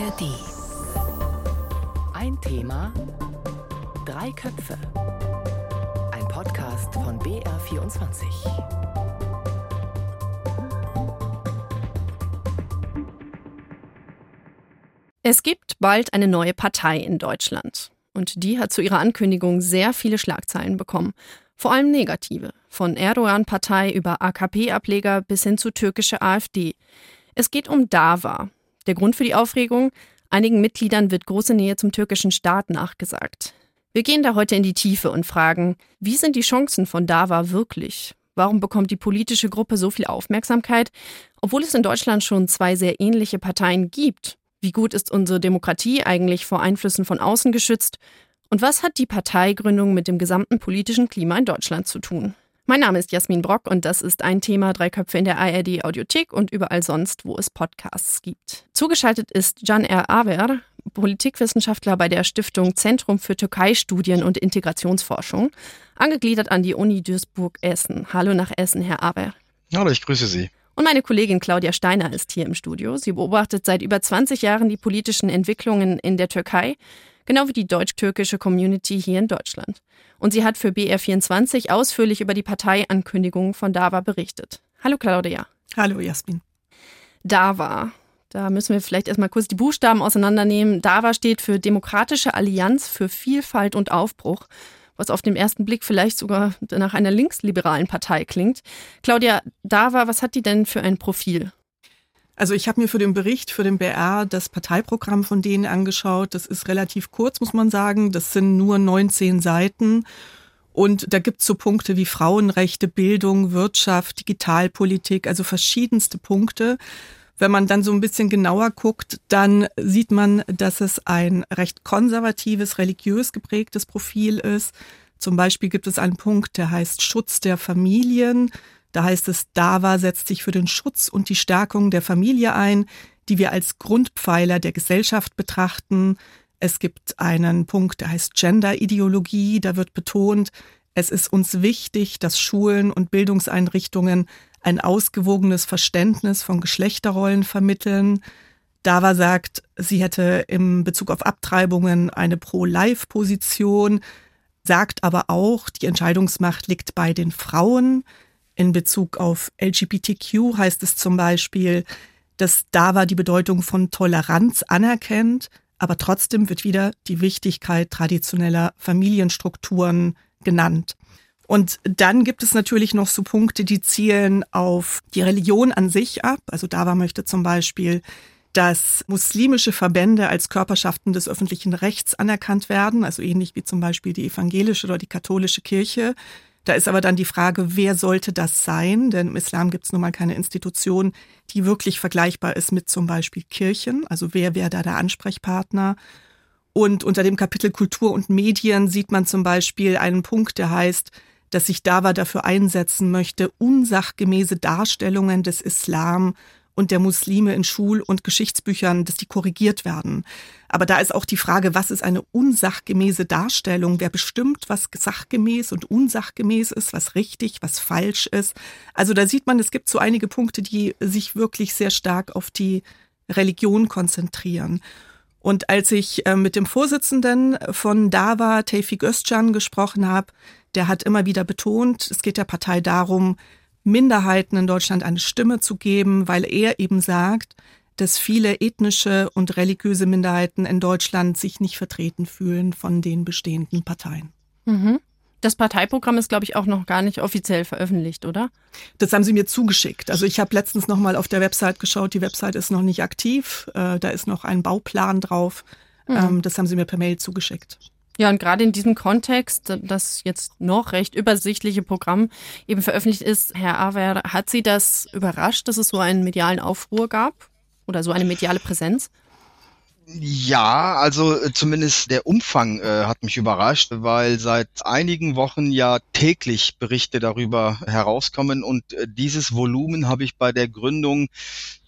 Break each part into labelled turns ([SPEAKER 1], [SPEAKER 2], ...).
[SPEAKER 1] ARD. Ein Thema, drei Köpfe. Ein Podcast von BR24.
[SPEAKER 2] Es gibt bald eine neue Partei in Deutschland. Und die hat zu ihrer Ankündigung sehr viele Schlagzeilen bekommen. Vor allem negative. Von Erdogan-Partei über AKP-Ableger bis hin zu türkische AfD. Es geht um DAWA. Der Grund für die Aufregung? Einigen Mitgliedern wird große Nähe zum türkischen Staat nachgesagt. Wir gehen da heute in die Tiefe und fragen, wie sind die Chancen von DAWA wirklich? Warum bekommt die politische Gruppe so viel Aufmerksamkeit, obwohl es in Deutschland schon zwei sehr ähnliche Parteien gibt? Wie gut ist unsere Demokratie eigentlich vor Einflüssen von außen geschützt? Und was hat die Parteigründung mit dem gesamten politischen Klima in Deutschland zu tun? Mein Name ist Jasmin Brock und das ist ein Thema Drei Köpfe in der ARD Audiothek und überall sonst, wo es Podcasts gibt. Zugeschaltet ist Can R. Aver, Politikwissenschaftler bei der Stiftung Zentrum für Türkei-Studien und Integrationsforschung, angegliedert an die Uni Duisburg-Essen. Hallo nach Essen, Herr Aver.
[SPEAKER 3] Hallo, ich grüße Sie.
[SPEAKER 2] Und meine Kollegin Claudia Steiner ist hier im Studio. Sie beobachtet seit über 20 Jahren die politischen Entwicklungen in der Türkei genau wie die deutsch-türkische Community hier in Deutschland. Und sie hat für BR24 ausführlich über die Parteiankündigung von DAWA berichtet. Hallo Claudia.
[SPEAKER 4] Hallo Jasmin.
[SPEAKER 2] DAWA. Da müssen wir vielleicht erstmal kurz die Buchstaben auseinandernehmen. DAWA steht für Demokratische Allianz für Vielfalt und Aufbruch, was auf den ersten Blick vielleicht sogar nach einer linksliberalen Partei klingt. Claudia, DAWA, was hat die denn für ein Profil?
[SPEAKER 4] Also ich habe mir für den Bericht für den BR das Parteiprogramm von denen angeschaut. Das ist relativ kurz, muss man sagen. Das sind nur 19 Seiten. Und da gibt es so Punkte wie Frauenrechte, Bildung, Wirtschaft, Digitalpolitik, also verschiedenste Punkte. Wenn man dann so ein bisschen genauer guckt, dann sieht man, dass es ein recht konservatives, religiös geprägtes Profil ist. Zum Beispiel gibt es einen Punkt, der heißt Schutz der Familien. Da heißt es, DAWA setzt sich für den Schutz und die Stärkung der Familie ein, die wir als Grundpfeiler der Gesellschaft betrachten. Es gibt einen Punkt, der heißt Gender-Ideologie. Da wird betont, es ist uns wichtig, dass Schulen und Bildungseinrichtungen ein ausgewogenes Verständnis von Geschlechterrollen vermitteln. DAWA sagt, sie hätte im Bezug auf Abtreibungen eine Pro-Life-Position, sagt aber auch, die Entscheidungsmacht liegt bei den Frauen. In Bezug auf LGBTQ heißt es zum Beispiel, dass DAWA die Bedeutung von Toleranz anerkennt, aber trotzdem wird wieder die Wichtigkeit traditioneller Familienstrukturen genannt. Und dann gibt es natürlich noch so Punkte, die zielen auf die Religion an sich ab. Also DAWA möchte zum Beispiel, dass muslimische Verbände als Körperschaften des öffentlichen Rechts anerkannt werden, also ähnlich wie zum Beispiel die evangelische oder die katholische Kirche. Da ist aber dann die Frage, wer sollte das sein? Denn im Islam gibt es nun mal keine Institution, die wirklich vergleichbar ist mit zum Beispiel Kirchen. Also wer wäre da der Ansprechpartner? Und unter dem Kapitel Kultur und Medien sieht man zum Beispiel einen Punkt, der heißt, dass sich DAWA dafür einsetzen möchte, unsachgemäße Darstellungen des Islam und der Muslime in Schul- und Geschichtsbüchern, dass die korrigiert werden. Aber da ist auch die Frage, was ist eine unsachgemäße Darstellung? Wer bestimmt, was sachgemäß und unsachgemäß ist, was richtig, was falsch ist? Also da sieht man, es gibt so einige Punkte, die sich wirklich sehr stark auf die Religion konzentrieren. Und als ich äh, mit dem Vorsitzenden von DAWA, Tevfik Özcan, gesprochen habe, der hat immer wieder betont, es geht der Partei darum, Minderheiten in Deutschland eine Stimme zu geben, weil er eben sagt, dass viele ethnische und religiöse Minderheiten in Deutschland sich nicht vertreten fühlen von den bestehenden Parteien.
[SPEAKER 2] Mhm. Das Parteiprogramm ist, glaube ich, auch noch gar nicht offiziell veröffentlicht, oder?
[SPEAKER 4] Das haben sie mir zugeschickt. Also ich habe letztens noch mal auf der Website geschaut. Die Website ist noch nicht aktiv. Äh, da ist noch ein Bauplan drauf. Mhm. Ähm, das haben sie mir per Mail zugeschickt.
[SPEAKER 2] Ja, und gerade in diesem Kontext, das jetzt noch recht übersichtliche Programm eben veröffentlicht ist, Herr Awer, hat Sie das überrascht, dass es so einen medialen Aufruhr gab oder so eine mediale Präsenz?
[SPEAKER 3] Ja, also äh, zumindest der Umfang äh, hat mich überrascht, weil seit einigen Wochen ja täglich Berichte darüber herauskommen und äh, dieses Volumen habe ich bei der Gründung,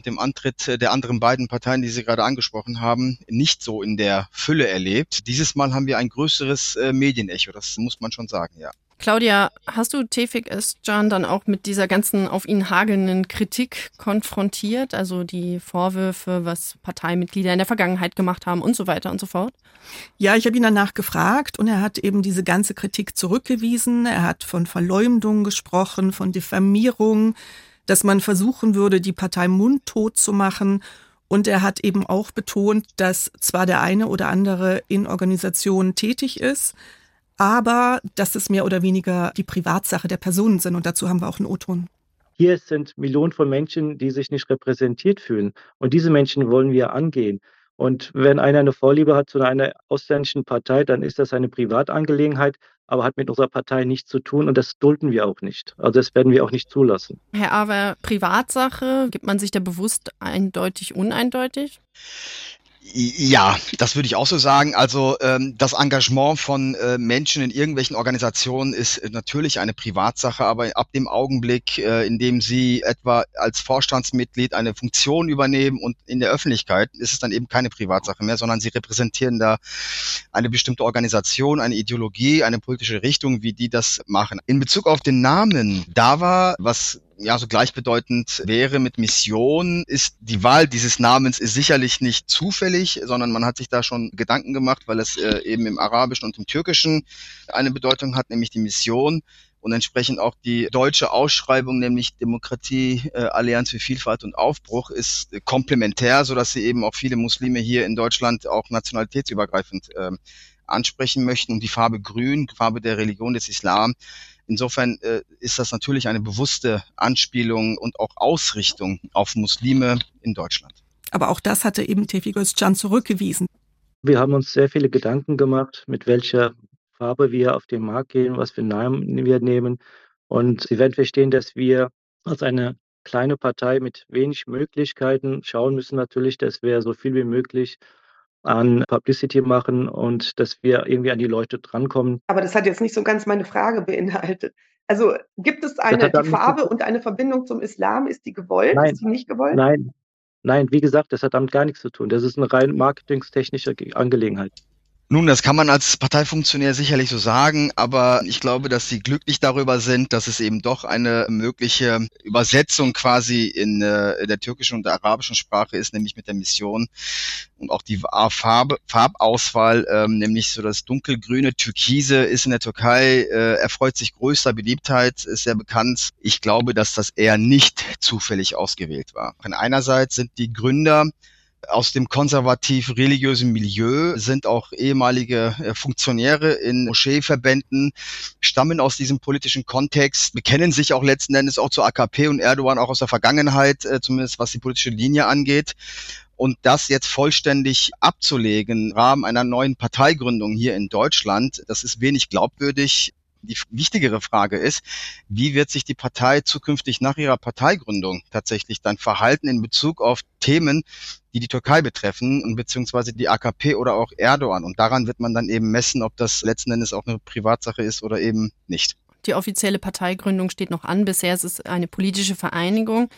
[SPEAKER 3] dem Antritt äh, der anderen beiden Parteien, die Sie gerade angesprochen haben, nicht so in der Fülle erlebt. Dieses Mal haben wir ein größeres äh, Medienecho, das muss man schon sagen, ja.
[SPEAKER 2] Claudia, hast du Tefik Özcan dann auch mit dieser ganzen auf ihn hagelnden Kritik konfrontiert? Also die Vorwürfe, was Parteimitglieder in der Vergangenheit gemacht haben und so weiter und so fort?
[SPEAKER 4] Ja, ich habe ihn danach gefragt und er hat eben diese ganze Kritik zurückgewiesen. Er hat von Verleumdung gesprochen, von Diffamierung, dass man versuchen würde, die Partei mundtot zu machen. Und er hat eben auch betont, dass zwar der eine oder andere in Organisationen tätig ist, aber dass es mehr oder weniger die Privatsache der Personen sind. Und dazu haben wir auch einen O-Ton.
[SPEAKER 5] Hier sind Millionen von Menschen, die sich nicht repräsentiert fühlen. Und diese Menschen wollen wir angehen. Und wenn einer eine Vorliebe hat zu einer ausländischen Partei, dann ist das eine Privatangelegenheit, aber hat mit unserer Partei nichts zu tun und das dulden wir auch nicht. Also das werden wir auch nicht zulassen.
[SPEAKER 2] Herr Awer, Privatsache, gibt man sich da bewusst eindeutig, uneindeutig?
[SPEAKER 3] Ja, das würde ich auch so sagen. Also ähm, das Engagement von äh, Menschen in irgendwelchen Organisationen ist natürlich eine Privatsache, aber ab dem Augenblick, äh, in dem sie etwa als Vorstandsmitglied eine Funktion übernehmen und in der Öffentlichkeit, ist es dann eben keine Privatsache mehr, sondern sie repräsentieren da eine bestimmte Organisation, eine Ideologie, eine politische Richtung, wie die das machen. In Bezug auf den Namen, da war was ja so gleichbedeutend wäre mit Mission, ist die Wahl dieses Namens ist sicherlich nicht zufällig, sondern man hat sich da schon Gedanken gemacht, weil es äh, eben im Arabischen und im Türkischen eine Bedeutung hat, nämlich die Mission und entsprechend auch die deutsche Ausschreibung, nämlich Demokratie, äh, Allianz für Vielfalt und Aufbruch, ist äh, komplementär, so dass sie eben auch viele Muslime hier in Deutschland auch nationalitätsübergreifend äh, ansprechen möchten. Und die Farbe Grün, Farbe der Religion des Islam, Insofern äh, ist das natürlich eine bewusste Anspielung und auch Ausrichtung auf Muslime in Deutschland.
[SPEAKER 4] Aber auch das hatte eben Tevfik Özcan zurückgewiesen.
[SPEAKER 5] Wir haben uns sehr viele Gedanken gemacht, mit welcher Farbe wir auf den Markt gehen, was für Namen wir nehmen. Und Sie werden verstehen, dass wir als eine kleine Partei mit wenig Möglichkeiten schauen müssen natürlich, dass wir so viel wie möglich an Publicity machen und dass wir irgendwie an die Leute drankommen.
[SPEAKER 6] Aber das hat jetzt nicht so ganz meine Frage beinhaltet. Also gibt es eine die Farbe und eine Verbindung zum Islam? Ist die gewollt?
[SPEAKER 5] Nein,
[SPEAKER 6] ist die nicht gewollt?
[SPEAKER 5] Nein, nein, wie gesagt, das hat damit gar nichts zu tun. Das ist eine rein marketingstechnische Angelegenheit.
[SPEAKER 3] Nun, das kann man als Parteifunktionär sicherlich so sagen, aber ich glaube, dass sie glücklich darüber sind, dass es eben doch eine mögliche Übersetzung quasi in, äh, der türkischen und der arabischen Sprache ist, nämlich mit der Mission und auch die Farbe, Farbauswahl, ähm, nämlich so das dunkelgrüne Türkise ist in der Türkei, äh, erfreut sich größter Beliebtheit, ist sehr bekannt. Ich glaube, dass das eher nicht zufällig ausgewählt war. Einerseits sind die Gründer aus dem konservativ-religiösen Milieu, sind auch ehemalige äh, Funktionäre in Moscheeverbänden, stammen aus diesem politischen Kontext, bekennen sich auch letzten Endes auch zur AKP und Erdogan auch aus der Vergangenheit, äh, zumindest was die politische Linie angeht. Und das jetzt vollständig abzulegen im Rahmen einer neuen Parteigründung hier in Deutschland, das ist wenig glaubwürdig die wichtigere Frage ist, wie wird sich die Partei zukünftig nach ihrer Parteigründung tatsächlich dann verhalten in Bezug auf Themen, die die Türkei betreffen, beziehungsweise die AKP oder auch Erdogan. Und daran wird man dann eben messen, ob das letzten Endes auch eine Privatsache ist oder eben nicht.
[SPEAKER 2] Die offizielle Parteigründung steht noch an. Bisher ist es eine politische Vereinigung.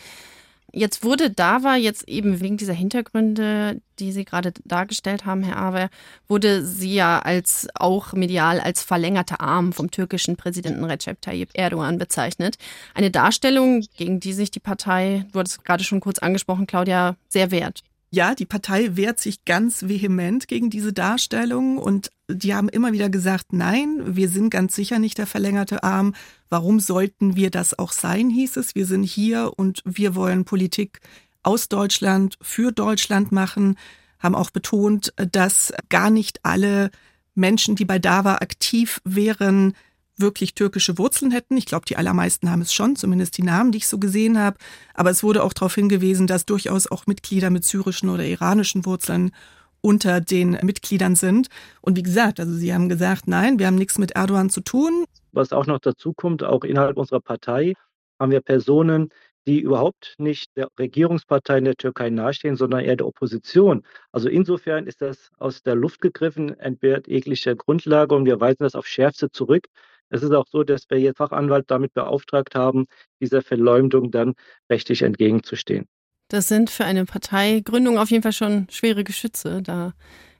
[SPEAKER 2] Jetzt wurde DAWA jetzt eben wegen dieser Hintergründe, die Sie gerade dargestellt haben, Herr Awer, wurde sie ja als auch medial als verlängerter Arm vom türkischen Präsidenten Recep Tayyip Erdogan bezeichnet. Eine Darstellung, gegen die sich die Partei, du hattest gerade schon kurz angesprochen, Claudia, sehr wehrt.
[SPEAKER 4] Ja, die Partei wehrt sich ganz vehement gegen diese Darstellung und die haben immer wieder gesagt, nein, wir sind ganz sicher nicht der verlängerte Arm. Warum sollten wir das auch sein, hieß es. Wir sind hier und wir wollen Politik aus Deutschland für Deutschland machen, haben auch betont, dass gar nicht alle Menschen, die bei DAWA aktiv wären, wirklich türkische Wurzeln hätten. Ich glaube, die allermeisten haben es schon, zumindest die Namen, die ich so gesehen habe. Aber es wurde auch darauf hingewiesen, dass durchaus auch Mitglieder mit syrischen oder iranischen Wurzeln unter den Mitgliedern sind. Und wie gesagt, also sie haben gesagt, nein, wir haben nichts mit Erdogan zu tun.
[SPEAKER 5] Was auch noch dazu kommt, auch innerhalb unserer Partei haben wir Personen, die überhaupt nicht der Regierungspartei in der Türkei nahestehen, sondern eher der Opposition. Also insofern ist das aus der Luft gegriffen, entbehrt jeglicher Grundlage und wir weisen das auf Schärfste zurück. Es ist auch so, dass wir jetzt Fachanwalt damit beauftragt haben, dieser Verleumdung dann rechtlich entgegenzustehen.
[SPEAKER 2] Das sind für eine Parteigründung auf jeden Fall schon schwere Geschütze. Da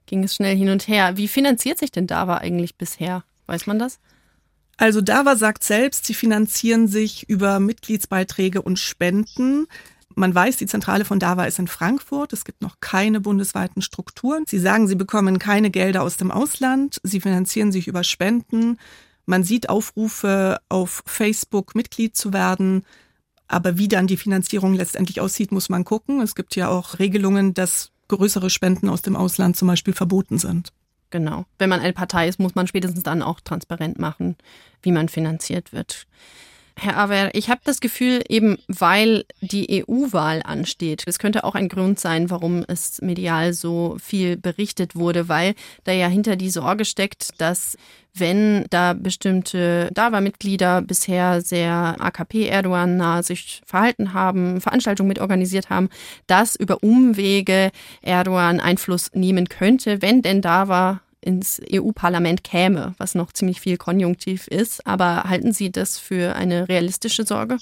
[SPEAKER 2] ging es schnell hin und her. Wie finanziert sich denn DAWA eigentlich bisher? Weiß man das?
[SPEAKER 4] Also DAWA sagt selbst, sie finanzieren sich über Mitgliedsbeiträge und Spenden. Man weiß, die Zentrale von DAWA ist in Frankfurt. Es gibt noch keine bundesweiten Strukturen. Sie sagen, sie bekommen keine Gelder aus dem Ausland. Sie finanzieren sich über Spenden. Man sieht Aufrufe auf Facebook, Mitglied zu werden. Aber wie dann die Finanzierung letztendlich aussieht, muss man gucken. Es gibt ja auch Regelungen, dass größere Spenden aus dem Ausland zum Beispiel verboten sind.
[SPEAKER 2] Genau. Wenn man eine Partei ist, muss man spätestens dann auch transparent machen, wie man finanziert wird. Herr Aver, ich habe das Gefühl, eben weil die EU-Wahl ansteht, es könnte auch ein Grund sein, warum es medial so viel berichtet wurde, weil da ja hinter die Sorge steckt, dass wenn da bestimmte DAWA-Mitglieder bisher sehr AKP-Erdogan-nah sich verhalten haben, Veranstaltungen mitorganisiert haben, dass über Umwege Erdogan Einfluss nehmen könnte, wenn denn DAWA ins EU-Parlament käme, was noch ziemlich viel Konjunktiv ist. Aber halten Sie das für eine realistische Sorge?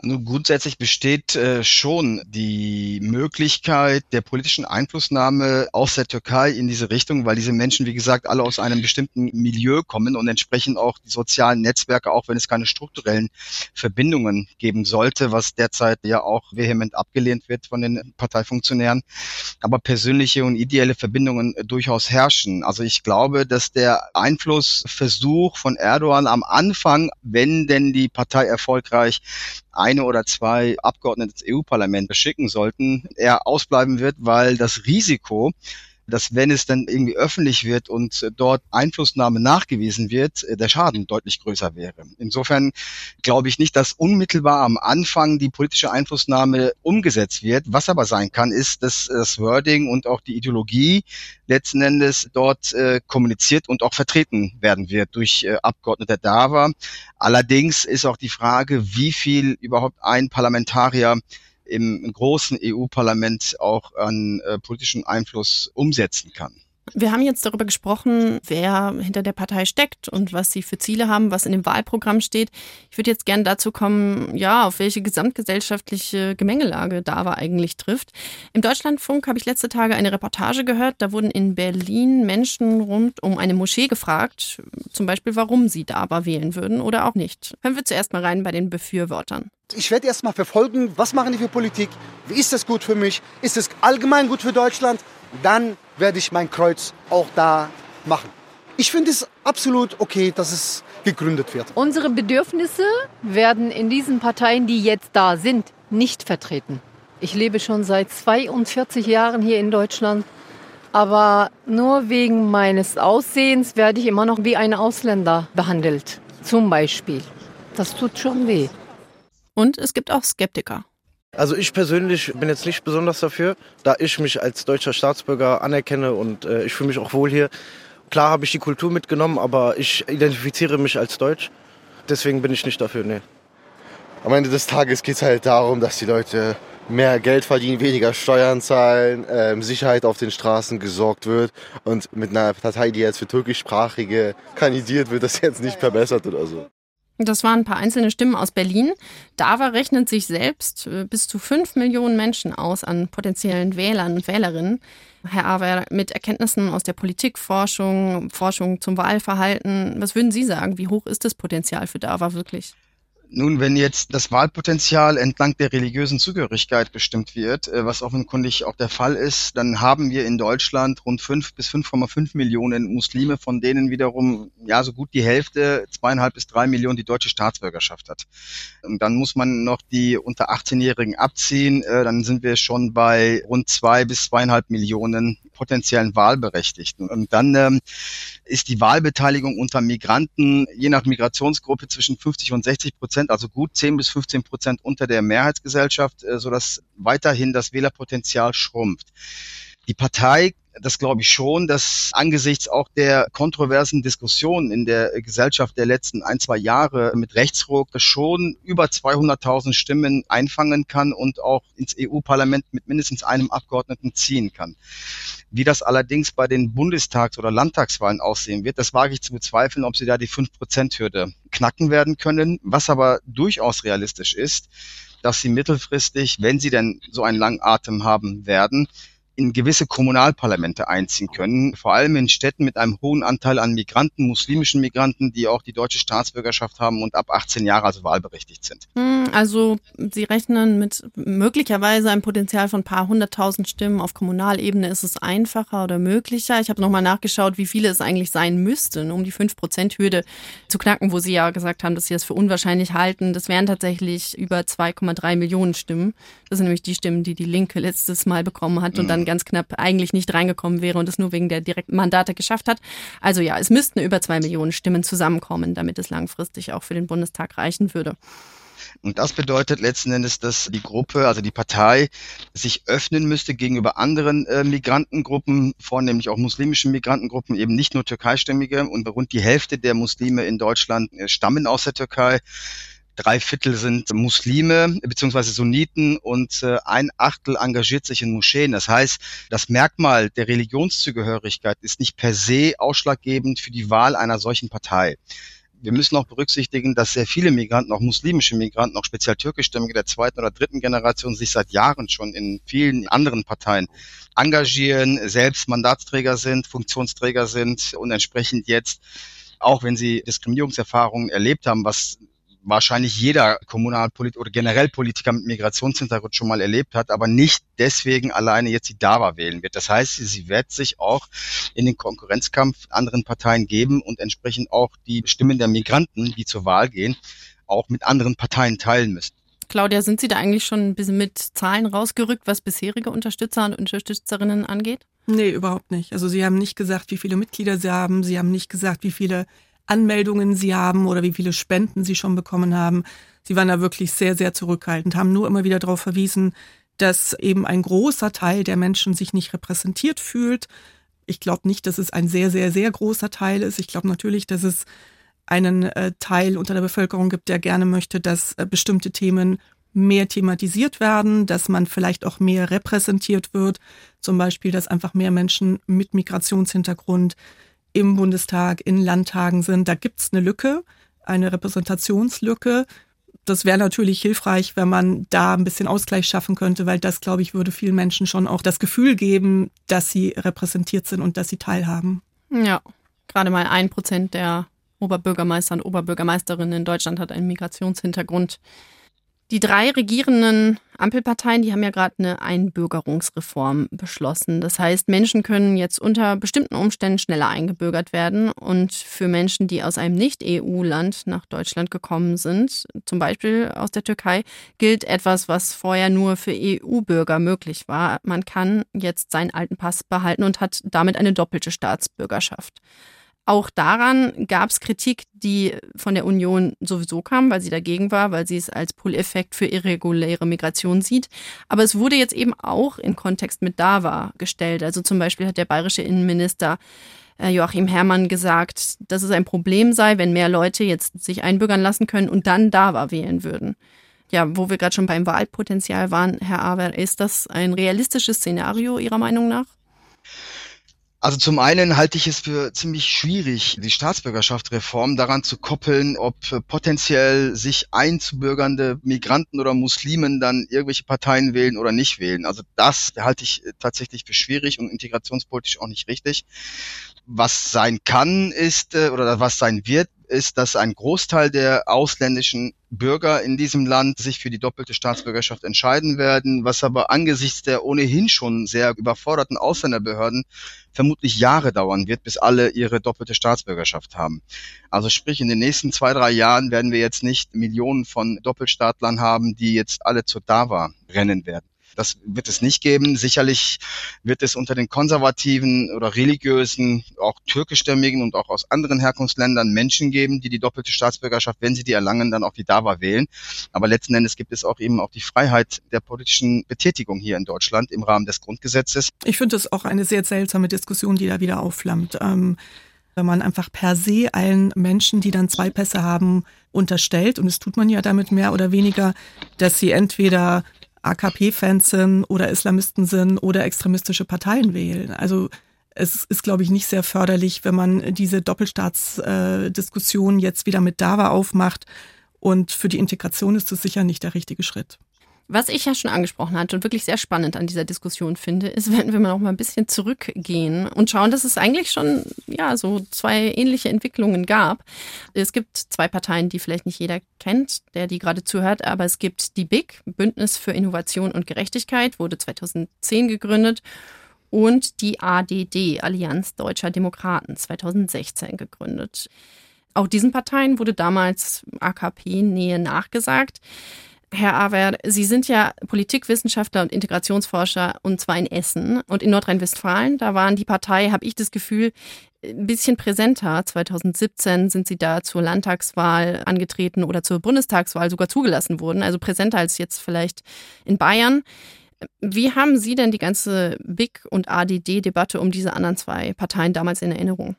[SPEAKER 3] Also grundsätzlich besteht äh, schon die Möglichkeit der politischen Einflussnahme aus der Türkei in diese Richtung, weil diese Menschen, wie gesagt, alle aus einem bestimmten Milieu kommen und entsprechend auch die sozialen Netzwerke, auch wenn es keine strukturellen Verbindungen geben sollte, was derzeit ja auch vehement abgelehnt wird von den Parteifunktionären, aber persönliche und ideelle Verbindungen durchaus herrschen. Also ich glaube, dass der Einflussversuch von Erdogan am Anfang, wenn denn die Partei erfolgreich eine oder zwei Abgeordnete ins EU-Parlament beschicken sollten, eher ausbleiben wird, weil das Risiko, dass wenn es dann irgendwie öffentlich wird und dort Einflussnahme nachgewiesen wird, der Schaden deutlich größer wäre. Insofern glaube ich nicht, dass unmittelbar am Anfang die politische Einflussnahme umgesetzt wird. Was aber sein kann, ist, dass das Wording und auch die Ideologie letzten Endes dort äh, kommuniziert und auch vertreten werden wird durch äh, Abgeordnete DAWA. Allerdings ist auch die Frage, wie viel überhaupt ein Parlamentarier im großen EU-Parlament auch an äh, politischen Einfluss umsetzen kann.
[SPEAKER 2] Wir haben jetzt darüber gesprochen, wer hinter der Partei steckt und was sie für Ziele haben, was in dem Wahlprogramm steht. Ich würde jetzt gerne dazu kommen, ja, auf welche gesamtgesellschaftliche Gemengelage DAWA eigentlich trifft. Im Deutschlandfunk habe ich letzte Tage eine Reportage gehört. Da wurden in Berlin Menschen rund um eine Moschee gefragt, zum Beispiel, warum sie DAWA wählen würden oder auch nicht. Hören wir zuerst mal rein bei den Befürwortern.
[SPEAKER 7] Ich werde erst mal verfolgen, was machen die für Politik, wie ist das gut für mich, ist es allgemein gut für Deutschland dann werde ich mein Kreuz auch da machen. Ich finde es absolut okay, dass es gegründet wird.
[SPEAKER 8] Unsere Bedürfnisse werden in diesen Parteien, die jetzt da sind, nicht vertreten. Ich lebe schon seit 42 Jahren hier in Deutschland, aber nur wegen meines Aussehens werde ich immer noch wie ein Ausländer behandelt. Zum Beispiel. Das tut schon weh.
[SPEAKER 2] Und es gibt auch Skeptiker.
[SPEAKER 9] Also ich persönlich bin jetzt nicht besonders dafür, da ich mich als deutscher Staatsbürger anerkenne und äh, ich fühle mich auch wohl hier. Klar habe ich die Kultur mitgenommen, aber ich identifiziere mich als Deutsch. Deswegen bin ich nicht dafür, nee.
[SPEAKER 10] Am Ende des Tages geht es halt darum, dass die Leute mehr Geld verdienen, weniger Steuern zahlen, ähm, Sicherheit auf den Straßen gesorgt wird und mit einer Partei, die jetzt für türkischsprachige kandidiert, wird das jetzt nicht verbessert oder so.
[SPEAKER 2] Das waren ein paar einzelne Stimmen aus Berlin. DAWA rechnet sich selbst äh, bis zu fünf Millionen Menschen aus an potenziellen Wählern und Wählerinnen. Herr Awer, mit Erkenntnissen aus der Politikforschung, Forschung zum Wahlverhalten, was würden Sie sagen? Wie hoch ist das Potenzial für DAWA wirklich?
[SPEAKER 3] Nun, wenn jetzt das Wahlpotenzial entlang der religiösen Zugehörigkeit bestimmt wird, äh, was offenkundig auch der Fall ist, dann haben wir in Deutschland rund fünf bis 5,5 Millionen Muslime, von denen wiederum ja so gut die Hälfte, zweieinhalb bis drei Millionen die deutsche Staatsbürgerschaft hat. Und dann muss man noch die unter 18-Jährigen abziehen, äh, dann sind wir schon bei rund zwei bis zweieinhalb Millionen potenziellen Wahlberechtigten. Und dann ähm, ist die Wahlbeteiligung unter Migranten je nach Migrationsgruppe zwischen 50 und 60 Prozent, also gut 10 bis 15 Prozent unter der Mehrheitsgesellschaft, äh, sodass weiterhin das Wählerpotenzial schrumpft. Die Partei das glaube ich schon, dass angesichts auch der kontroversen Diskussionen in der Gesellschaft der letzten ein, zwei Jahre mit Rechtsruck das schon über 200.000 Stimmen einfangen kann und auch ins EU-Parlament mit mindestens einem Abgeordneten ziehen kann. Wie das allerdings bei den Bundestags- oder Landtagswahlen aussehen wird, das wage ich zu bezweifeln, ob sie da die 5-Prozent-Hürde knacken werden können. Was aber durchaus realistisch ist, dass sie mittelfristig, wenn sie denn so einen langen Atem haben werden, in gewisse Kommunalparlamente einziehen können, vor allem in Städten mit einem hohen Anteil an Migranten, muslimischen Migranten, die auch die deutsche Staatsbürgerschaft haben und ab 18 Jahre also wahlberechtigt sind.
[SPEAKER 2] Hm, also Sie rechnen mit möglicherweise einem Potenzial von ein paar hunderttausend Stimmen. Auf Kommunalebene ist es einfacher oder möglicher. Ich habe nochmal nachgeschaut, wie viele es eigentlich sein müssten, um die 5-Prozent-Hürde zu knacken, wo Sie ja gesagt haben, dass Sie das für unwahrscheinlich halten. Das wären tatsächlich über 2,3 Millionen Stimmen. Das sind nämlich die Stimmen, die die Linke letztes Mal bekommen hat und mhm. dann ganz knapp eigentlich nicht reingekommen wäre und es nur wegen der direkten Mandate geschafft hat. Also ja, es müssten über zwei Millionen Stimmen zusammenkommen, damit es langfristig auch für den Bundestag reichen würde.
[SPEAKER 3] Und das bedeutet letzten Endes, dass die Gruppe, also die Partei, sich öffnen müsste gegenüber anderen äh, Migrantengruppen, vornehmlich auch muslimischen Migrantengruppen, eben nicht nur türkeistämmige. Und rund die Hälfte der Muslime in Deutschland äh, stammen aus der Türkei drei Viertel sind Muslime beziehungsweise Sunniten und äh, ein Achtel engagiert sich in Moscheen. Das heißt, das Merkmal der Religionszugehörigkeit ist nicht per se ausschlaggebend für die Wahl einer solchen Partei. Wir müssen auch berücksichtigen, dass sehr viele Migranten, auch muslimische Migranten, auch speziell türkischstämmige der zweiten oder dritten Generation, sich seit Jahren schon in vielen anderen Parteien engagieren, selbst Mandatsträger sind, Funktionsträger sind und entsprechend jetzt auch wenn sie Diskriminierungserfahrungen erlebt haben, was wahrscheinlich jeder Kommunalpolitiker oder generell Politiker mit Migrationshintergrund schon mal erlebt hat, aber nicht deswegen alleine jetzt die DAWA wählen wird. Das heißt, sie wird sich auch in den Konkurrenzkampf anderen Parteien geben und entsprechend auch die Stimmen der Migranten, die zur Wahl gehen, auch mit anderen Parteien teilen müssen.
[SPEAKER 2] Claudia, sind Sie da eigentlich schon ein bisschen mit Zahlen rausgerückt, was bisherige Unterstützer und Unterstützerinnen angeht?
[SPEAKER 4] Nee, überhaupt nicht. Also Sie haben nicht gesagt, wie viele Mitglieder Sie haben. Sie haben nicht gesagt, wie viele Anmeldungen sie haben oder wie viele Spenden sie schon bekommen haben. Sie waren da wirklich sehr, sehr zurückhaltend, haben nur immer wieder darauf verwiesen, dass eben ein großer Teil der Menschen sich nicht repräsentiert fühlt. Ich glaube nicht, dass es ein sehr, sehr, sehr großer Teil ist. Ich glaube natürlich, dass es einen äh, Teil unter der Bevölkerung gibt, der gerne möchte, dass äh, bestimmte Themen mehr thematisiert werden, dass man vielleicht auch mehr repräsentiert wird. Zum Beispiel, dass einfach mehr Menschen mit Migrationshintergrund im Bundestag, in Landtagen sind. Da gibt es eine Lücke, eine Repräsentationslücke. Das wäre natürlich hilfreich, wenn man da ein bisschen Ausgleich schaffen könnte, weil das, glaube ich, würde vielen Menschen schon auch das Gefühl geben, dass sie repräsentiert sind und dass sie teilhaben.
[SPEAKER 2] Ja, gerade mal ein Prozent der Oberbürgermeister und Oberbürgermeisterinnen in Deutschland hat einen Migrationshintergrund. Die drei regierenden Ampelparteien, die haben ja gerade eine Einbürgerungsreform beschlossen. Das heißt, Menschen können jetzt unter bestimmten Umständen schneller eingebürgert werden. Und für Menschen, die aus einem Nicht-EU-Land nach Deutschland gekommen sind, zum Beispiel aus der Türkei, gilt etwas, was vorher nur für EU-Bürger möglich war. Man kann jetzt seinen alten Pass behalten und hat damit eine doppelte Staatsbürgerschaft. Auch daran gab es Kritik, die von der Union sowieso kam, weil sie dagegen war, weil sie es als Pull-Effekt für irreguläre Migration sieht. Aber es wurde jetzt eben auch in Kontext mit DAWA gestellt. Also zum Beispiel hat der bayerische Innenminister äh, Joachim Herrmann gesagt, dass es ein Problem sei, wenn mehr Leute jetzt sich einbürgern lassen können und dann DAWA wählen würden. Ja, wo wir gerade schon beim Wahlpotenzial waren, Herr Awer, ist das ein realistisches Szenario Ihrer Meinung nach?
[SPEAKER 3] Also zum einen halte ich es für ziemlich schwierig, die Staatsbürgerschaftsreform daran zu koppeln, ob potenziell sich einzubürgernde Migranten oder Muslimen dann irgendwelche Parteien wählen oder nicht wählen. Also das halte ich tatsächlich für schwierig und integrationspolitisch auch nicht richtig. Was sein kann, ist, äh, oder was sein wird, ist, dass ein Großteil der ausländischen Bürger in diesem Land sich für die doppelte Staatsbürgerschaft entscheiden werden, was aber angesichts der ohnehin schon sehr überforderten Ausländerbehörden vermutlich Jahre dauern wird, bis alle ihre doppelte Staatsbürgerschaft haben. Also sprich, in den nächsten zwei, drei Jahren werden wir jetzt nicht Millionen von Doppelstaatlern haben, die jetzt alle zur DAWA rennen werden. Das wird es nicht geben. Sicherlich wird es unter den konservativen oder religiösen, auch türkischstämmigen und auch aus anderen Herkunftsländern Menschen geben, die die doppelte Staatsbürgerschaft, wenn sie die erlangen, dann auch die DAWA wählen. Aber letzten Endes gibt es auch eben auch die Freiheit der politischen Betätigung hier in Deutschland im Rahmen des Grundgesetzes.
[SPEAKER 4] Ich finde es auch eine sehr seltsame Diskussion, die da wieder aufflammt. Ähm wenn man einfach per se allen Menschen, die dann zwei Pässe haben, unterstellt, und das tut man ja damit mehr oder weniger, dass sie entweder AKP-Fans sind oder Islamisten sind oder extremistische Parteien wählen. Also es ist, glaube ich, nicht sehr förderlich, wenn man diese Doppelstaatsdiskussion jetzt wieder mit DAWA aufmacht. Und für die Integration ist das sicher nicht der richtige Schritt.
[SPEAKER 2] Was ich ja schon angesprochen hatte und wirklich sehr spannend an dieser Diskussion finde, ist, wenn wir noch mal ein bisschen zurückgehen und schauen, dass es eigentlich schon ja so zwei ähnliche Entwicklungen gab. Es gibt zwei Parteien, die vielleicht nicht jeder kennt, der die gerade zuhört, aber es gibt die BIG, Bündnis für Innovation und Gerechtigkeit, wurde 2010 gegründet und die ADD, Allianz Deutscher Demokraten, 2016 gegründet. Auch diesen Parteien wurde damals AKP-Nähe nachgesagt. Herr Awer, Sie sind ja Politikwissenschaftler und Integrationsforscher und zwar in Essen und in Nordrhein-Westfalen. Da waren die Partei, habe ich das Gefühl, ein bisschen präsenter. 2017 sind Sie da zur Landtagswahl angetreten oder zur Bundestagswahl sogar zugelassen worden, also präsenter als jetzt vielleicht in Bayern. Wie haben Sie denn die ganze BIG und ADD-Debatte um diese anderen zwei Parteien damals in Erinnerung?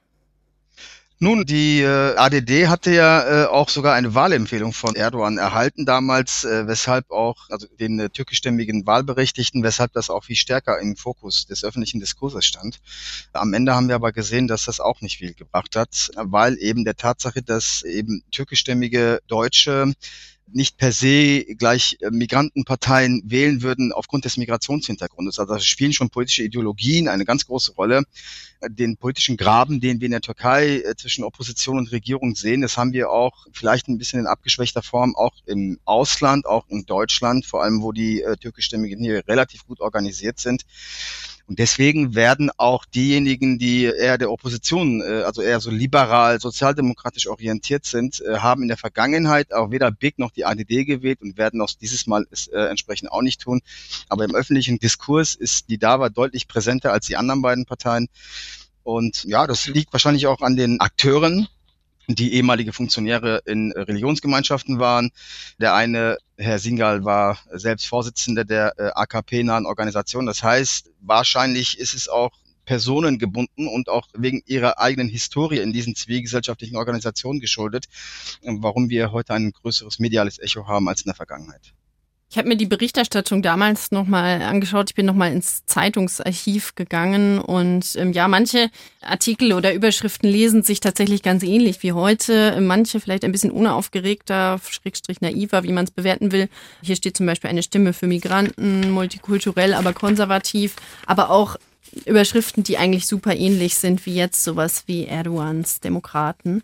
[SPEAKER 3] Nun, die äh, ADD hatte ja äh, auch sogar eine Wahlempfehlung von Erdogan erhalten damals, äh, weshalb auch, also den äh, türkischstämmigen Wahlberechtigten, weshalb das auch viel stärker im Fokus des öffentlichen Diskurses stand. Am Ende haben wir aber gesehen, dass das auch nicht viel gebracht hat, weil eben der Tatsache, dass eben türkischstämmige Deutsche nicht per se gleich äh, Migrantenparteien wählen würden aufgrund des Migrationshintergrundes. Also da spielen schon politische Ideologien eine ganz große Rolle. Äh, den politischen Graben, den wir in der Türkei äh, zwischen Opposition und Regierung sehen, das haben wir auch vielleicht ein bisschen in abgeschwächter Form auch im Ausland, auch in Deutschland, vor allem wo die türkischstämmigen hier relativ gut organisiert sind. Und deswegen werden auch diejenigen, die eher der Opposition, äh, also eher so liberal, sozialdemokratisch orientiert sind, äh, haben in der Vergangenheit auch weder BIG noch die ADD gewählt und werden auch dieses Mal es äh, entsprechend auch nicht tun. Aber im öffentlichen Diskurs ist die DAWA deutlich präsenter als die anderen beiden Parteien. Und ja, das liegt wahrscheinlich auch an den Akteuren, die ehemalige Funktionäre in Religionsgemeinschaften waren. Der eine, Herr Singal, war selbst Vorsitzender der äh, AKP-nahen Organisation. Das heißt, wahrscheinlich ist es auch personengebunden und auch wegen ihrer eigenen Historie in diesen zivilgesellschaftlichen Organisationen geschuldet, warum wir heute ein größeres mediales Echo haben als in der Vergangenheit.
[SPEAKER 2] Ich habe mir die Berichterstattung damals nochmal angeschaut. Ich bin nochmal ins Zeitungsarchiv gegangen und ähm, ja, manche Artikel oder Überschriften lesen sich tatsächlich ganz ähnlich wie heute. Manche vielleicht ein bisschen unaufgeregter, schrägstrich naiver, wie man es bewerten will. Hier steht zum Beispiel eine Stimme für Migranten, multikulturell, aber konservativ, aber auch Überschriften, die eigentlich super ähnlich sind wie jetzt sowas wie Erdogans Demokraten.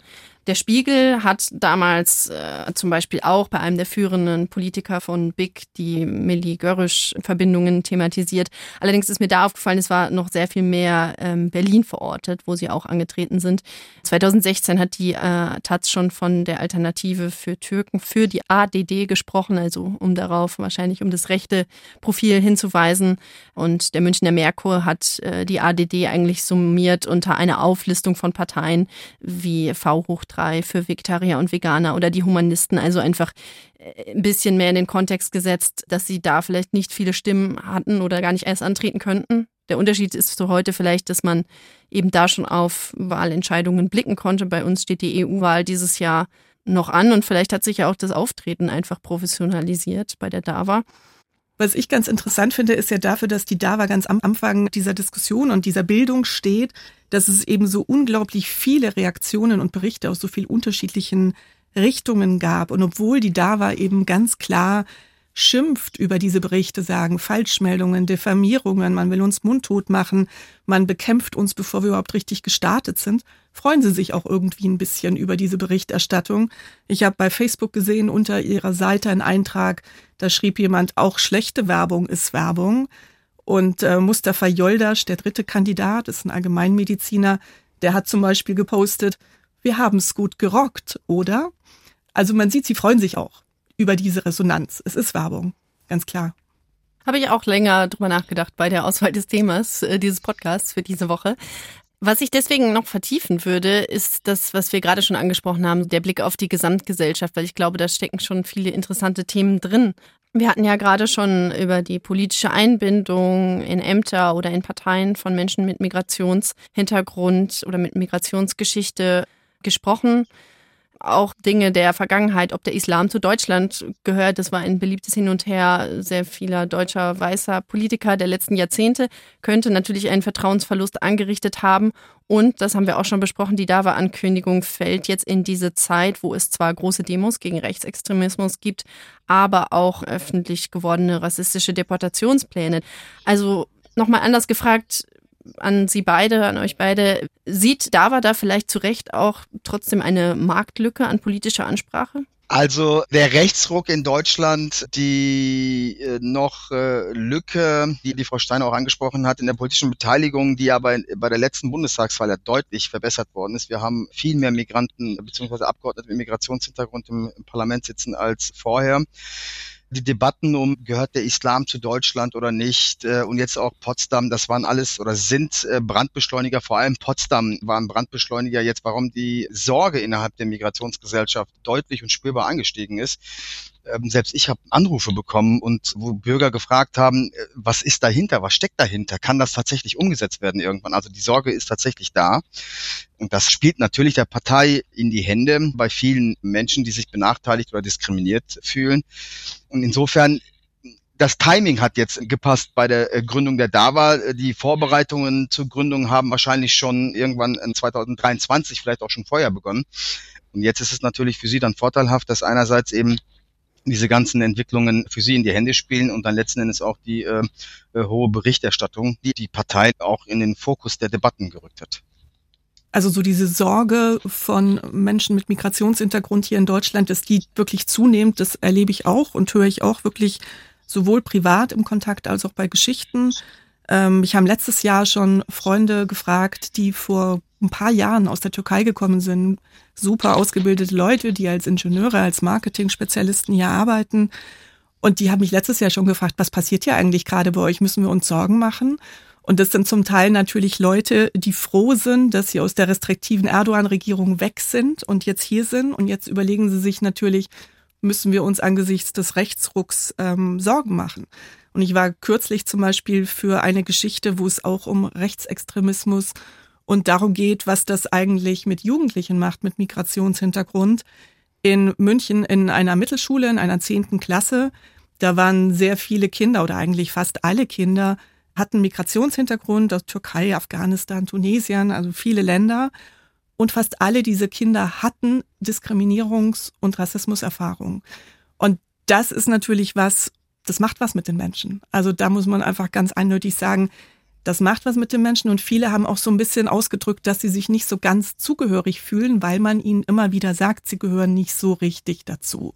[SPEAKER 2] Der Spiegel hat damals äh, zum Beispiel auch bei einem der führenden Politiker von BIG die Milli Görrisch-Verbindungen thematisiert. Allerdings ist mir da aufgefallen, es war noch sehr viel mehr ähm, Berlin verortet, wo sie auch angetreten sind. 2016 hat die äh, Taz schon von der Alternative für Türken für die ADD gesprochen, also um darauf wahrscheinlich um das rechte Profil hinzuweisen. Und der Münchner Merkur hat äh, die ADD eigentlich summiert unter einer Auflistung von Parteien wie V hoch frei für Vegetarier und Veganer oder die Humanisten. Also einfach äh, ein bisschen mehr in den Kontext gesetzt, dass sie da vielleicht nicht viele Stimmen hatten oder gar nicht erst antreten könnten. Der Unterschied ist so heute vielleicht, dass man eben da schon auf Wahlentscheidungen blicken konnte. Bei uns steht die EU-Wahl dieses Jahr noch an und vielleicht hat sich ja auch das Auftreten einfach professionalisiert bei der DAWA.
[SPEAKER 4] Was ich ganz interessant finde, ist ja dafür, dass die DAWA ganz am Anfang dieser Diskussion und dieser Bildung steht, dass es eben so unglaublich viele Reaktionen und Berichte aus so vielen unterschiedlichen Richtungen gab. Und obwohl die DAWA eben ganz klar schimpft über diese Berichte, sagen Falschmeldungen, Diffamierungen, man will uns mundtot machen, man bekämpft uns, bevor wir überhaupt richtig gestartet sind, freuen sie sich auch irgendwie ein bisschen über diese Berichterstattung. Ich habe bei Facebook gesehen, unter ihrer Seite einen Eintrag, da schrieb jemand, auch schlechte Werbung ist Werbung. Und äh, Mustafa Yoldasch, der dritte Kandidat, ist ein Allgemeinmediziner, der hat zum Beispiel gepostet, wir haben es gut gerockt, oder? Also man sieht, sie freuen sich auch über diese Resonanz. Es ist Werbung, ganz klar.
[SPEAKER 2] Habe ich auch länger drüber nachgedacht bei der Auswahl des Themas äh, dieses Podcasts für diese Woche. Was ich deswegen noch vertiefen würde, ist das, was wir gerade schon angesprochen haben, der Blick auf die Gesamtgesellschaft, weil ich glaube, da stecken schon viele interessante Themen drin. Wir hatten ja gerade schon über die politische Einbindung in Ämter oder in Parteien von Menschen mit Migrationshintergrund oder mit Migrationsgeschichte gesprochen. Auch Dinge der Vergangenheit, ob der Islam zu Deutschland gehört. Das war ein beliebtes Hin und Her sehr vieler deutscher weißer Politiker der letzten Jahrzehnte, könnte natürlich einen Vertrauensverlust angerichtet haben. Und, das haben wir auch schon besprochen, die DAWA-Ankündigung fällt jetzt in diese Zeit, wo es zwar große Demos gegen Rechtsextremismus gibt, aber auch öffentlich gewordene rassistische Deportationspläne. Also nochmal anders gefragt, an Sie beide, an euch beide. Sieht Dava da vielleicht zu Recht auch trotzdem eine Marktlücke an politischer Ansprache?
[SPEAKER 3] Also der Rechtsruck in Deutschland, die äh, noch äh, Lücke, die die Frau Steiner auch angesprochen hat, in der politischen Beteiligung, die aber bei der letzten Bundestagswahl ja deutlich verbessert worden ist. Wir haben viel mehr Migranten bzw. Abgeordnete mit Migrationshintergrund im, im Parlament sitzen als vorher die Debatten um, gehört der Islam zu Deutschland oder nicht äh, und jetzt auch Potsdam, das waren alles oder sind äh, Brandbeschleuniger, vor allem Potsdam war ein Brandbeschleuniger jetzt, warum die Sorge innerhalb der Migrationsgesellschaft deutlich und spürbar angestiegen ist ähm, selbst ich habe Anrufe bekommen und wo Bürger gefragt haben, äh, was ist dahinter, was steckt dahinter, kann das tatsächlich umgesetzt werden irgendwann? Also die Sorge ist tatsächlich da. Und das spielt natürlich der Partei in die Hände bei vielen Menschen, die sich benachteiligt oder diskriminiert fühlen. Und insofern das Timing hat jetzt gepasst bei der äh, Gründung der DAWA. Die Vorbereitungen zur Gründung haben wahrscheinlich schon irgendwann in 2023, vielleicht auch schon vorher begonnen. Und jetzt ist es natürlich für Sie dann vorteilhaft, dass einerseits eben diese ganzen Entwicklungen für sie in die Hände spielen und dann letzten Endes auch die äh, äh, hohe Berichterstattung, die die Partei auch in den Fokus der Debatten gerückt hat.
[SPEAKER 4] Also so diese Sorge von Menschen mit Migrationshintergrund hier in Deutschland, dass die wirklich zunehmend, das erlebe ich auch und höre ich auch wirklich sowohl privat im Kontakt als auch bei Geschichten. Ähm, ich habe letztes Jahr schon Freunde gefragt, die vor ein paar Jahren aus der Türkei gekommen sind, super ausgebildete Leute, die als Ingenieure, als Marketing-Spezialisten hier arbeiten. Und die haben mich letztes Jahr schon gefragt, was passiert hier eigentlich gerade bei euch? Müssen wir uns Sorgen machen? Und das sind zum Teil natürlich Leute, die froh sind, dass sie aus der restriktiven Erdogan-Regierung weg sind und jetzt hier sind. Und jetzt überlegen sie sich natürlich, müssen wir uns angesichts des Rechtsrucks ähm, Sorgen machen. Und ich war kürzlich zum Beispiel für eine Geschichte, wo es auch um Rechtsextremismus und darum geht, was das eigentlich mit Jugendlichen macht, mit Migrationshintergrund. In München in einer Mittelschule, in einer zehnten Klasse, da waren sehr viele Kinder oder eigentlich fast alle Kinder hatten Migrationshintergrund aus Türkei, Afghanistan, Tunesien, also viele Länder. Und fast alle diese Kinder hatten Diskriminierungs- und Rassismuserfahrung. Und das ist natürlich was, das macht was mit den Menschen. Also da muss man einfach ganz eindeutig sagen, das macht was mit den Menschen und viele haben auch so ein bisschen ausgedrückt, dass sie sich nicht so ganz zugehörig fühlen, weil man ihnen immer wieder sagt, sie gehören nicht so richtig dazu.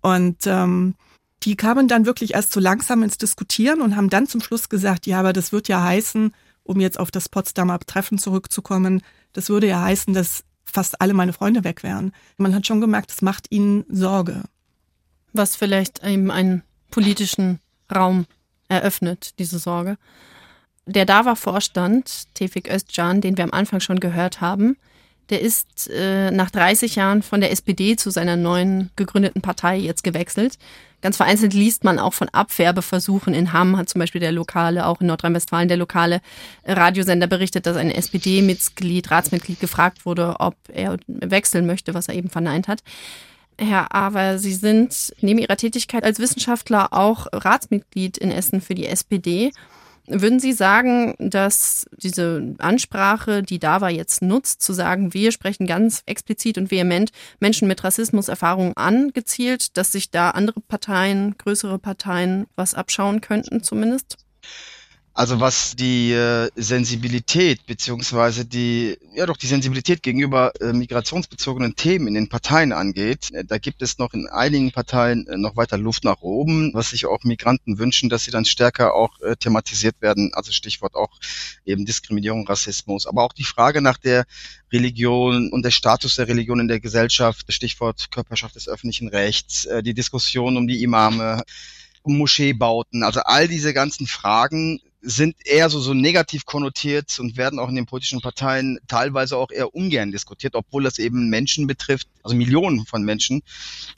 [SPEAKER 4] Und ähm, die kamen dann wirklich erst so langsam ins Diskutieren und haben dann zum Schluss gesagt, ja, aber das wird ja heißen, um jetzt auf das Potsdamer Treffen zurückzukommen, das würde ja heißen, dass fast alle meine Freunde weg wären. Man hat schon gemerkt, es macht ihnen Sorge.
[SPEAKER 2] Was vielleicht eben einen politischen Raum eröffnet, diese Sorge der DAWA-Vorstand, Tevfik Özcan, den wir am Anfang schon gehört haben, der ist äh, nach 30 Jahren von der SPD zu seiner neuen gegründeten Partei jetzt gewechselt. Ganz vereinzelt liest man auch von Abwerbeversuchen. In Hamm hat zum Beispiel der lokale, auch in Nordrhein-Westfalen, der lokale Radiosender berichtet, dass ein SPD-Mitglied, Ratsmitglied gefragt wurde, ob er wechseln möchte, was er eben verneint hat. Herr Aber Sie sind neben Ihrer Tätigkeit als Wissenschaftler auch Ratsmitglied in Essen für die SPD. Würden Sie sagen, dass diese Ansprache, die DAWA jetzt nutzt, zu sagen, wir sprechen ganz explizit und vehement Menschen mit Rassismuserfahrung angezielt, dass sich da andere Parteien, größere Parteien was abschauen könnten zumindest?
[SPEAKER 3] Also was die äh, Sensibilität beziehungsweise die ja doch die Sensibilität gegenüber äh, migrationsbezogenen Themen in den Parteien angeht, äh, da gibt es noch in einigen Parteien äh, noch weiter Luft nach oben, was sich auch Migranten wünschen, dass sie dann stärker auch äh, thematisiert werden. Also Stichwort auch eben Diskriminierung, Rassismus, aber auch die Frage nach der Religion und der Status der Religion in der Gesellschaft, Stichwort Körperschaft des öffentlichen Rechts, äh, die Diskussion um die Imame, Moscheebauten, also all diese ganzen Fragen sind eher so, so negativ konnotiert und werden auch in den politischen Parteien teilweise auch eher ungern diskutiert, obwohl das eben Menschen betrifft, also Millionen von Menschen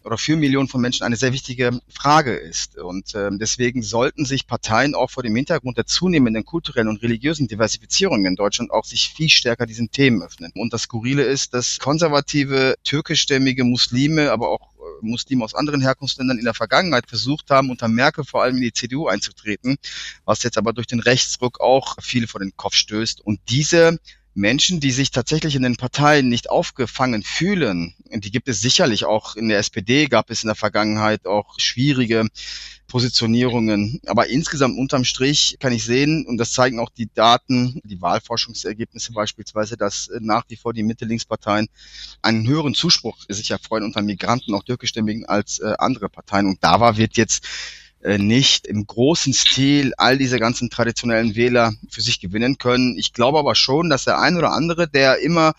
[SPEAKER 3] oder für Millionen von Menschen eine sehr wichtige Frage ist. Und äh, deswegen sollten sich Parteien auch vor dem Hintergrund der zunehmenden kulturellen und religiösen Diversifizierung in Deutschland auch sich viel stärker diesen Themen öffnen. Und das Skurrile ist, dass konservative türkischstämmige Muslime, aber auch Muslime aus anderen Herkunftsländern in der Vergangenheit versucht haben, unter Merkel vor allem in die CDU einzutreten, was jetzt aber durch den Rechtsruck auch viele vor den Kopf stößt. Und diese Menschen, die sich tatsächlich in den Parteien nicht aufgefangen fühlen, die gibt es sicherlich auch in der SPD, gab es in der Vergangenheit auch schwierige Positionierungen. Aber insgesamt unterm Strich kann ich sehen, und das zeigen auch die Daten, die Wahlforschungsergebnisse beispielsweise, dass nach wie vor die Mitte-Links-Parteien einen höheren Zuspruch sich erfreuen unter Migranten, auch türkischstämmigen, als äh, andere Parteien. Und DAWA wird jetzt äh, nicht im großen Stil all diese ganzen traditionellen Wähler für sich gewinnen können. Ich glaube aber schon, dass der ein oder andere, der immer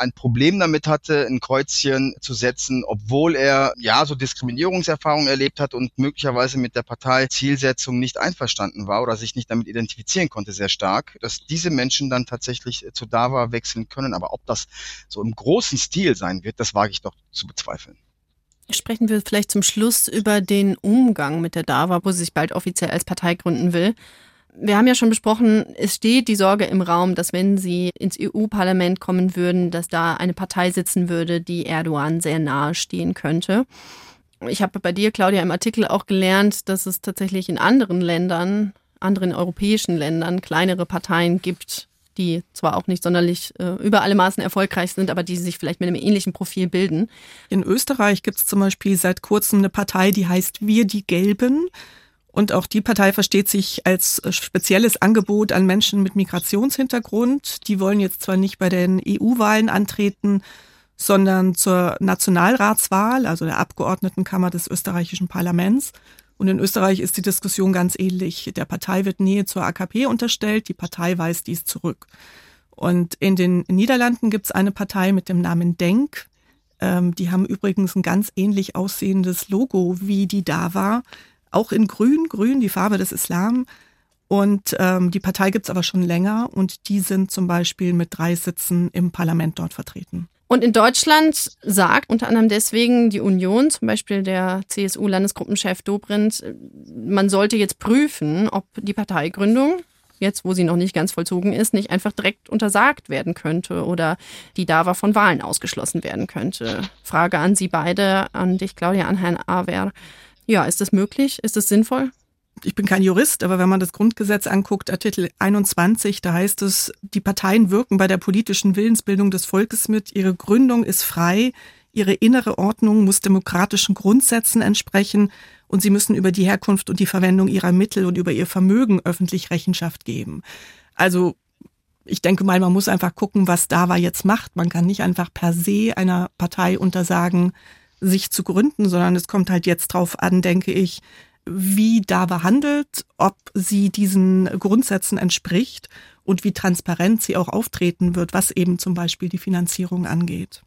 [SPEAKER 3] ein Problem damit hatte, ein Kreuzchen zu setzen, obwohl er ja so Diskriminierungserfahrungen erlebt hat und möglicherweise mit der Parteizielsetzung nicht einverstanden war oder sich nicht damit identifizieren konnte sehr stark, dass diese Menschen dann tatsächlich zu DAWA wechseln können. Aber ob das so im großen Stil sein wird, das wage ich doch zu bezweifeln.
[SPEAKER 2] Sprechen wir vielleicht zum Schluss über den Umgang mit der DAWA, wo sie sich bald offiziell als Partei gründen will. Wir haben ja schon besprochen, es steht die Sorge im Raum, dass wenn sie ins EU-Parlament kommen würden, dass da eine Partei sitzen würde, die Erdogan sehr nahe stehen könnte. Ich habe bei dir, Claudia, im Artikel auch gelernt, dass es tatsächlich in anderen Ländern, anderen europäischen Ländern, kleinere Parteien gibt, die zwar auch nicht sonderlich äh, über alle Maßen erfolgreich sind, aber die sich vielleicht mit einem ähnlichen Profil bilden.
[SPEAKER 4] In Österreich gibt es zum Beispiel seit kurzem eine Partei, die heißt Wir die Gelben. Und auch die Partei versteht sich als äh, spezielles Angebot an Menschen mit Migrationshintergrund. Die wollen jetzt zwar nicht bei den EU-Wahlen antreten, sondern zur Nationalratswahl, also der Abgeordnetenkammer des österreichischen Parlaments. Und in Österreich ist die Diskussion ganz ähnlich. Der Partei wird Nähe zur AKP unterstellt, die Partei weist dies zurück. Und in den Niederlanden gibt es eine Partei mit dem Namen Denk. Ähm, die haben übrigens ein ganz ähnlich aussehendes Logo wie die da war auch in Grün, Grün, die Farbe des Islam. Und ähm, die Partei gibt's aber schon länger und die sind zum Beispiel mit drei Sitzen im Parlament dort vertreten.
[SPEAKER 2] Und in Deutschland sagt unter anderem deswegen die Union, zum Beispiel der CSU-Landesgruppenchef Dobrindt, man sollte jetzt prüfen, ob die Parteigründung, jetzt wo sie noch nicht ganz vollzogen ist, nicht einfach direkt untersagt werden könnte oder die DAWA von Wahlen ausgeschlossen werden könnte. Frage an Sie beide, an dich, Claudia, an Herrn Awer. Ja, ist das möglich? Ist das sinnvoll?
[SPEAKER 4] Ich bin kein Jurist, aber wenn man das Grundgesetz anguckt, Artikel 21, da heißt es, die Parteien wirken bei der politischen Willensbildung des Volkes mit, ihre Gründung ist frei, ihre innere Ordnung muss demokratischen Grundsätzen entsprechen und sie müssen über die Herkunft und die Verwendung ihrer Mittel und über ihr Vermögen öffentlich Rechenschaft geben. Also ich denke mal, man muss einfach gucken, was DAWA jetzt macht. Man kann nicht einfach per se einer Partei untersagen, sich zu gründen, sondern es kommt halt jetzt drauf an, denke ich, wie da behandelt, ob sie diesen Grundsätzen entspricht und wie transparent sie auch auftreten wird, was eben zum Beispiel die Finanzierung angeht.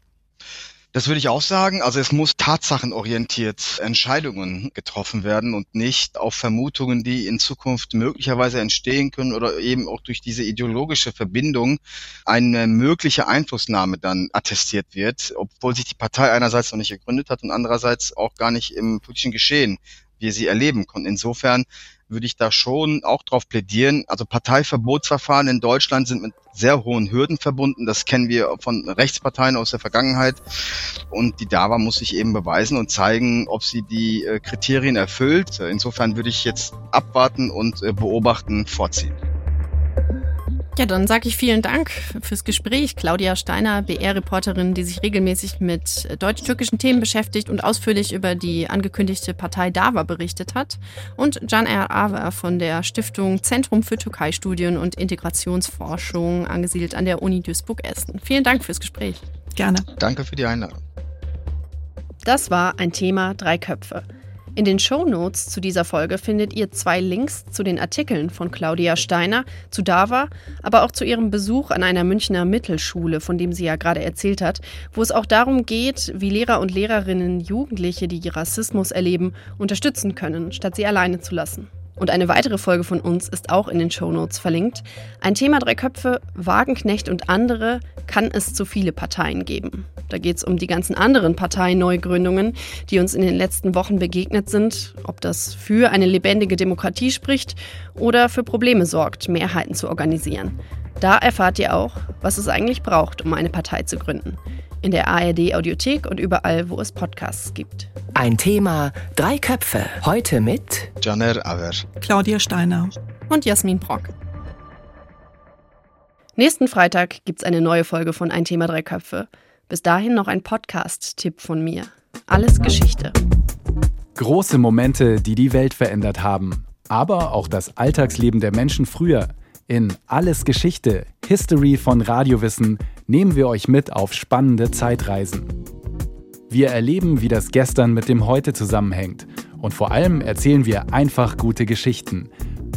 [SPEAKER 3] Das würde ich auch sagen. Also es muss tatsachenorientiert Entscheidungen getroffen werden und nicht auf Vermutungen, die in Zukunft möglicherweise entstehen können oder eben auch durch diese ideologische Verbindung eine mögliche Einflussnahme dann attestiert wird, obwohl sich die Partei einerseits noch nicht gegründet hat und andererseits auch gar nicht im politischen Geschehen wir sie erleben konnten. Insofern würde ich da schon auch drauf plädieren. Also Parteiverbotsverfahren in Deutschland sind mit sehr hohen Hürden verbunden. Das kennen wir von Rechtsparteien aus der Vergangenheit. Und die DAWA muss sich eben beweisen und zeigen, ob sie die äh, Kriterien erfüllt. Insofern würde ich jetzt abwarten und äh, beobachten, vorziehen.
[SPEAKER 2] Ja, dann sage ich vielen Dank fürs Gespräch. Claudia Steiner, BR-Reporterin, die sich regelmäßig mit deutsch-türkischen Themen beschäftigt und ausführlich über die angekündigte Partei DAWA berichtet hat. Und Can Er Awer von der Stiftung Zentrum für Türkei-Studien und Integrationsforschung, angesiedelt an der Uni Duisburg-Essen. Vielen Dank fürs Gespräch.
[SPEAKER 4] Gerne.
[SPEAKER 3] Danke für die Einladung.
[SPEAKER 2] Das war ein Thema Drei Köpfe. In den Show Notes zu dieser Folge findet ihr zwei Links zu den Artikeln von Claudia Steiner, zu DAVA, aber auch zu ihrem Besuch an einer Münchner Mittelschule, von dem sie ja gerade erzählt hat, wo es auch darum geht, wie Lehrer und Lehrerinnen Jugendliche, die Rassismus erleben, unterstützen können, statt sie alleine zu lassen. Und eine weitere Folge von uns ist auch in den Shownotes verlinkt. Ein Thema Drei Köpfe, Wagenknecht und andere kann es zu viele Parteien geben. Da geht es um die ganzen anderen Parteineugründungen, die uns in den letzten Wochen begegnet sind, ob das für eine lebendige Demokratie spricht oder für Probleme sorgt, Mehrheiten zu organisieren. Da erfahrt ihr auch, was es eigentlich braucht, um eine Partei zu gründen. In der ARD Audiothek und überall, wo es Podcasts gibt.
[SPEAKER 1] Ein Thema, drei Köpfe. Heute mit
[SPEAKER 3] Janer Aver,
[SPEAKER 4] Claudia Steiner
[SPEAKER 2] und Jasmin Brock. Nächsten Freitag gibt es eine neue Folge von Ein Thema, drei Köpfe. Bis dahin noch ein Podcast-Tipp von mir. Alles Geschichte.
[SPEAKER 11] Große Momente, die die Welt verändert haben. Aber auch das Alltagsleben der Menschen früher. In Alles Geschichte, History von Radiowissen, nehmen wir euch mit auf spannende Zeitreisen. Wir erleben, wie das Gestern mit dem Heute zusammenhängt. Und vor allem erzählen wir einfach gute Geschichten.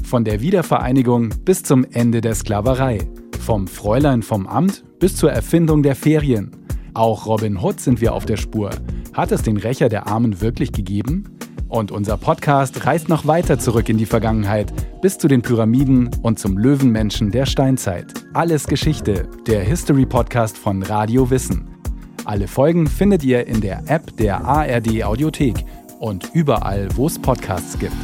[SPEAKER 11] Von der Wiedervereinigung bis zum Ende der Sklaverei. Vom Fräulein vom Amt bis zur Erfindung der Ferien. Auch Robin Hood sind wir auf der Spur. Hat es den Rächer der Armen wirklich gegeben? Und unser Podcast reist noch weiter zurück in die Vergangenheit, bis zu den Pyramiden und zum Löwenmenschen der Steinzeit. Alles Geschichte, der History-Podcast von Radio Wissen. Alle Folgen findet ihr in der App der ARD Audiothek und überall, wo es Podcasts gibt.